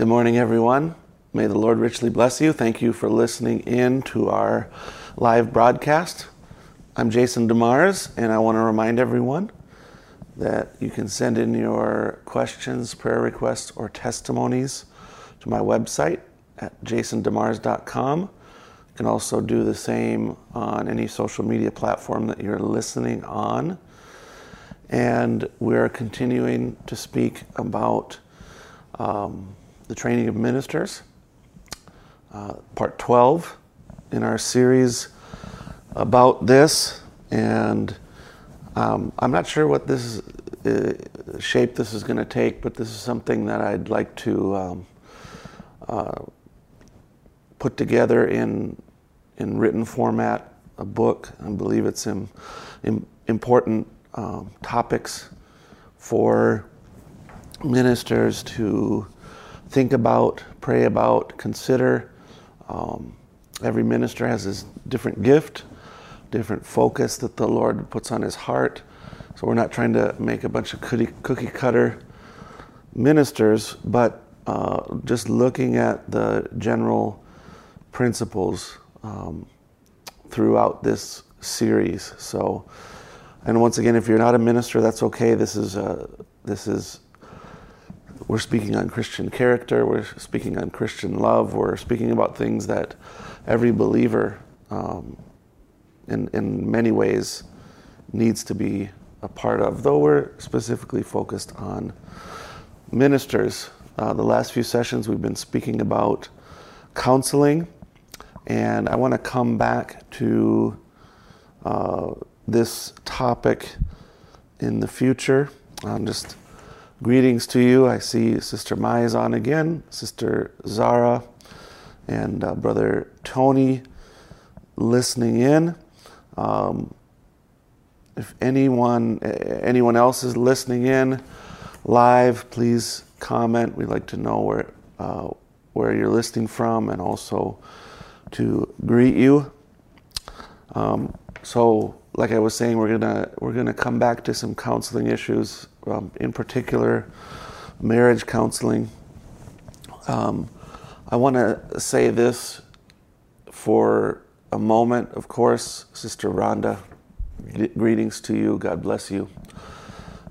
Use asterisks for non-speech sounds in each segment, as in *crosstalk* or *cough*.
Good morning, everyone. May the Lord richly bless you. Thank you for listening in to our live broadcast. I'm Jason DeMars, and I want to remind everyone that you can send in your questions, prayer requests, or testimonies to my website at jasondemars.com. You can also do the same on any social media platform that you're listening on. And we're continuing to speak about um, the training of ministers, uh, part 12 in our series about this. And um, I'm not sure what this uh, shape this is going to take, but this is something that I'd like to um, uh, put together in in written format, a book. I believe it's in, in important um, topics for ministers to think about, pray about, consider. Um, every minister has his different gift, different focus that the Lord puts on his heart. So we're not trying to make a bunch of cookie, cookie cutter ministers, but uh, just looking at the general principles um, throughout this series. So, and once again, if you're not a minister, that's okay. This is uh, this is we're speaking on Christian character. We're speaking on Christian love. We're speaking about things that every believer, um, in in many ways, needs to be a part of. Though we're specifically focused on ministers. Uh, the last few sessions we've been speaking about counseling, and I want to come back to uh, this topic in the future. Um, just greetings to you. I see Sister Maya's on again, Sister Zara, and uh, Brother Tony listening in. Um, if anyone anyone else is listening in live, please comment. We'd like to know where uh, where you're listening from, and also to greet you. Um, so, like I was saying, we're gonna we're gonna come back to some counseling issues, um, in particular, marriage counseling. Um, I want to say this for a moment. Of course, Sister Rhonda, greetings to you. God bless you.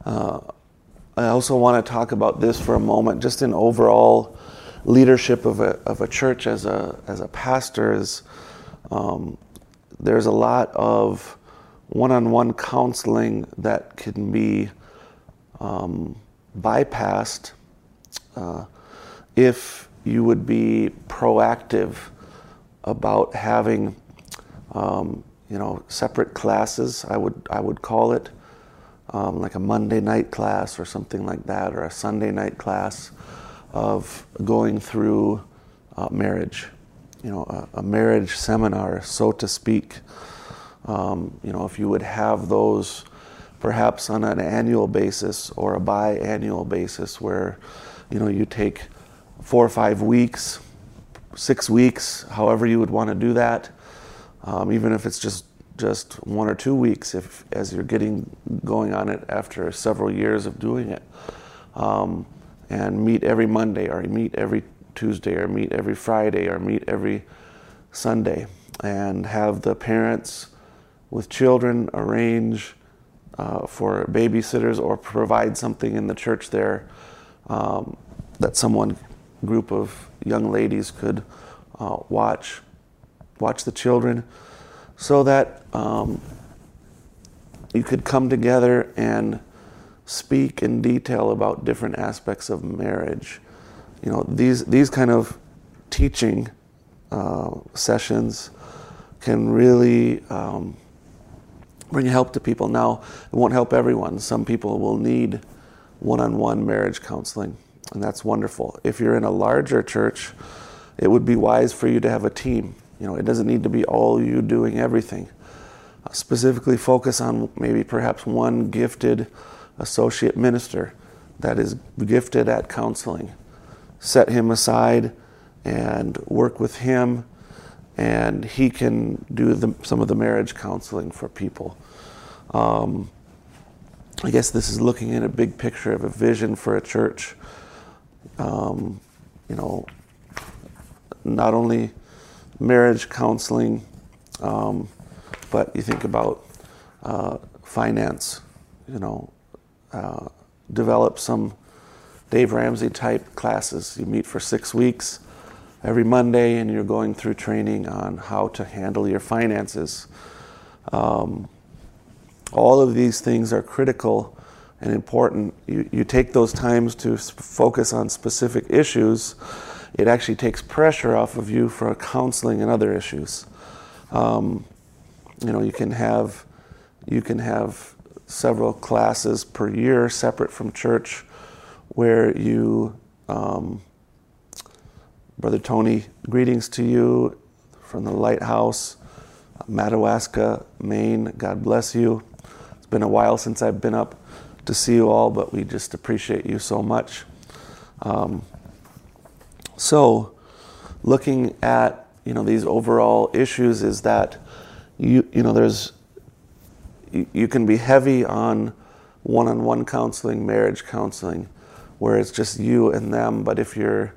Uh, I also want to talk about this for a moment, just in overall leadership of a, of a church as a, as a pastor is um, there's a lot of one-on-one counseling that can be um, bypassed uh, if you would be proactive about having um, you know separate classes I would I would call it um, like a Monday night class or something like that, or a Sunday night class of going through uh, marriage, you know, a, a, marriage seminar, so to speak. Um, you know, if you would have those perhaps on an annual basis or a biannual basis where, you know, you take four or five weeks, six weeks, however you would want to do that, um, even if it's just just one or two weeks if as you're getting going on it after several years of doing it. Um, and meet every monday or meet every tuesday or meet every friday or meet every sunday and have the parents with children arrange uh, for babysitters or provide something in the church there um, that someone group of young ladies could uh, watch watch the children so that um, you could come together and speak in detail about different aspects of marriage. You know, these these kind of teaching uh, sessions can really um, bring help to people. Now, it won't help everyone. Some people will need one-on-one marriage counseling, and that's wonderful. If you're in a larger church, it would be wise for you to have a team you know, it doesn't need to be all you doing everything. Uh, specifically focus on maybe perhaps one gifted associate minister that is gifted at counseling. Set him aside and work with him, and he can do the, some of the marriage counseling for people. Um, I guess this is looking at a big picture of a vision for a church. Um, you know, not only marriage counseling, um, but you think about uh, finance, you know, uh, develop some Dave Ramsey type classes. You meet for six weeks every Monday and you're going through training on how to handle your finances. Um, all of these things are critical and important. You, you take those times to focus on specific issues, it actually takes pressure off of you for counseling and other issues. Um, you know, you can have you can have several classes per year separate from church where you um, brother tony greetings to you from the lighthouse madawaska maine god bless you it's been a while since i've been up to see you all but we just appreciate you so much um, so looking at you know these overall issues is that you you know there's you can be heavy on one-on-one counseling, marriage counseling, where it's just you and them. But if you're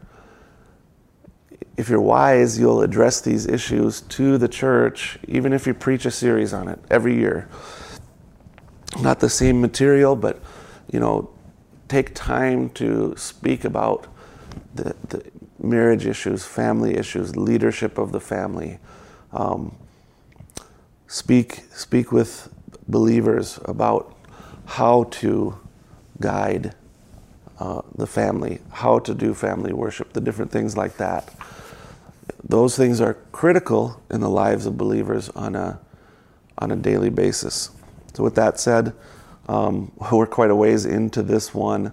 if you're wise, you'll address these issues to the church, even if you preach a series on it every year. Not the same material, but you know, take time to speak about the, the marriage issues, family issues, leadership of the family. Um, speak speak with believers about how to guide uh, the family, how to do family worship, the different things like that. Those things are critical in the lives of believers on a on a daily basis. So, with that said, um, *laughs* we're quite a ways into this one.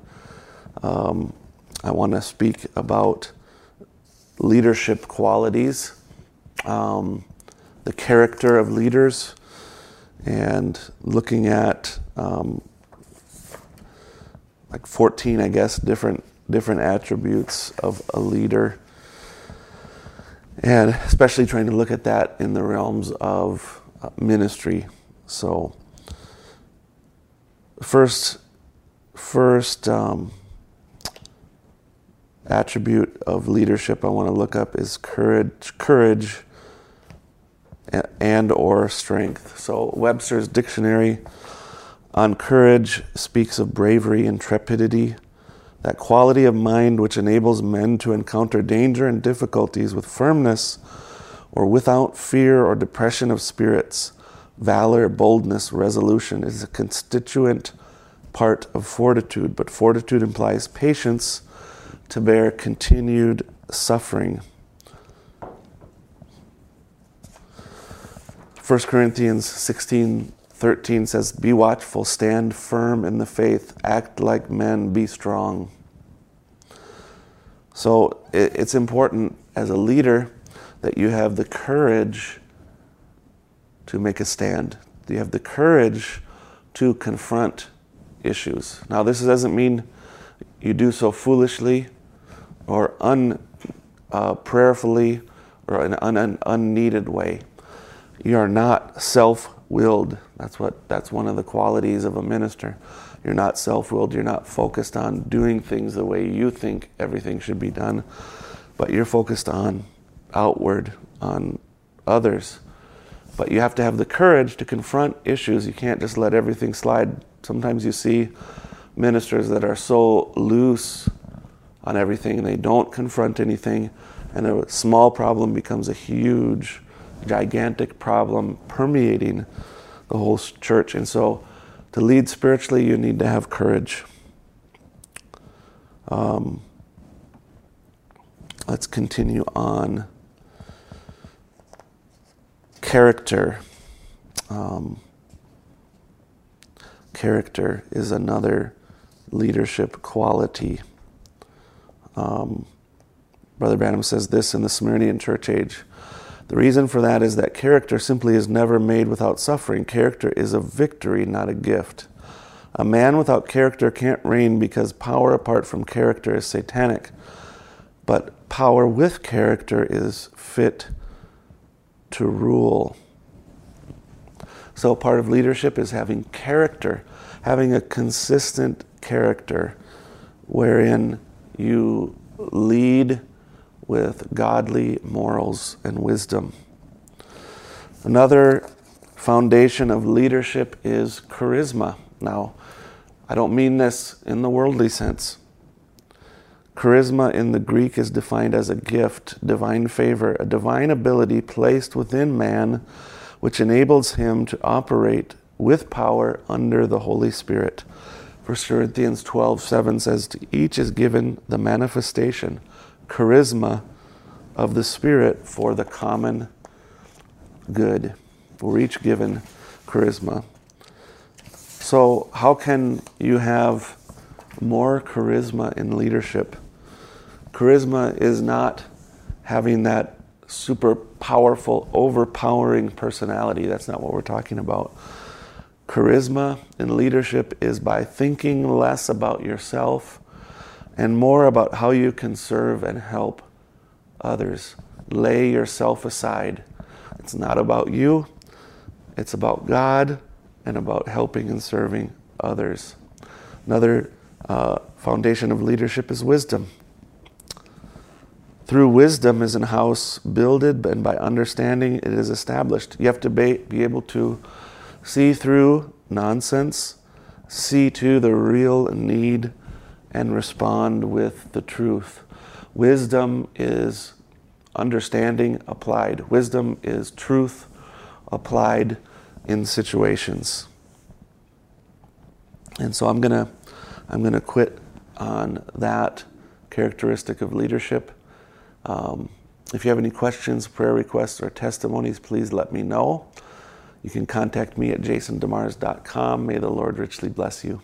Um, I want to speak about leadership qualities, um, the character of leaders, and looking at um, like 14, I guess, different different attributes of a leader, and especially trying to look at that in the realms of uh, ministry. So, first, first um, attribute of leadership I want to look up is courage. Courage and or strength. So Webster's dictionary on courage speaks of bravery, intrepidity, that quality of mind which enables men to encounter danger and difficulties with firmness or without fear or depression of spirits. Valor, boldness, resolution is a constituent part of fortitude, but fortitude implies patience to bear continued suffering. 1 Corinthians 16 13 says, Be watchful, stand firm in the faith, act like men, be strong. So it's important as a leader that you have the courage to make a stand. You have the courage to confront issues. Now, this doesn't mean you do so foolishly or un, uh, prayerfully or in an un, unneeded way you are not self-willed. That's what that's one of the qualities of a minister. You're not self-willed. You're not focused on doing things the way you think everything should be done, but you're focused on outward, on others. But you have to have the courage to confront issues. You can't just let everything slide. Sometimes you see ministers that are so loose on everything, they don't confront anything, and a small problem becomes a huge gigantic problem permeating the whole church. And so, to lead spiritually, you need to have courage. Um, let's continue on. Character. Um, character is another leadership quality. Um, Brother Branham says this in the Smyrnian church age the reason for that is that character simply is never made without suffering. Character is a victory, not a gift. A man without character can't reign because power apart from character is satanic. But power with character is fit to rule. So, part of leadership is having character, having a consistent character wherein you lead with godly morals and wisdom. Another foundation of leadership is charisma. Now, I don't mean this in the worldly sense. Charisma in the Greek is defined as a gift, divine favor, a divine ability placed within man which enables him to operate with power under the Holy Spirit. 1 Corinthians 12 7 says, To each is given the manifestation, charisma of the Spirit for the common good. We're each given charisma. So, how can you have more charisma in leadership? Charisma is not having that super powerful, overpowering personality. That's not what we're talking about. Charisma in leadership is by thinking less about yourself and more about how you can serve and help others. Lay yourself aside. It's not about you, it's about God and about helping and serving others. Another uh, foundation of leadership is wisdom. Through wisdom is an house builded, and by understanding it is established. You have to be, be able to see through nonsense, see to the real need, and respond with the truth. Wisdom is understanding applied, wisdom is truth applied in situations. And so I'm going to I'm going to quit on that characteristic of leadership. Um, if you have any questions, prayer requests, or testimonies, please let me know. You can contact me at jasondemars.com. May the Lord richly bless you.